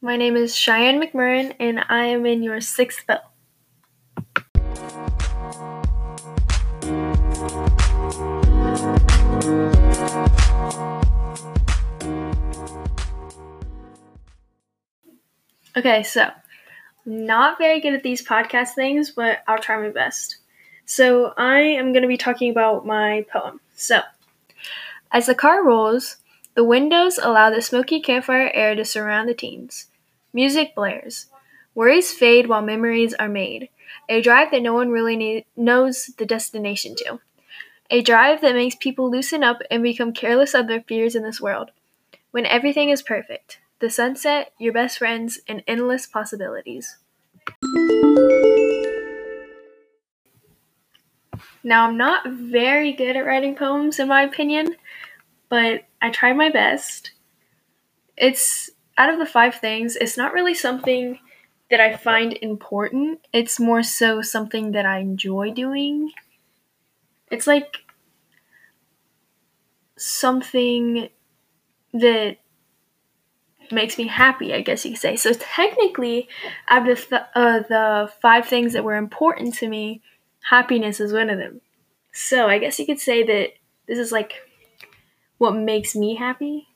My name is Cheyenne McMurrin, and I am in your sixth bell. Okay, so not very good at these podcast things, but I'll try my best. So, I am going to be talking about my poem. So, as the car rolls, the windows allow the smoky campfire air to surround the teens. Music blares. Worries fade while memories are made. A drive that no one really need- knows the destination to. A drive that makes people loosen up and become careless of their fears in this world. When everything is perfect the sunset, your best friends, and endless possibilities. Now, I'm not very good at writing poems, in my opinion, but I tried my best. It's out of the five things, it's not really something that I find important. It's more so something that I enjoy doing. It's like something that makes me happy, I guess you could say. So technically, out of the, uh, the five things that were important to me, happiness is one of them. So I guess you could say that this is like what makes me happy.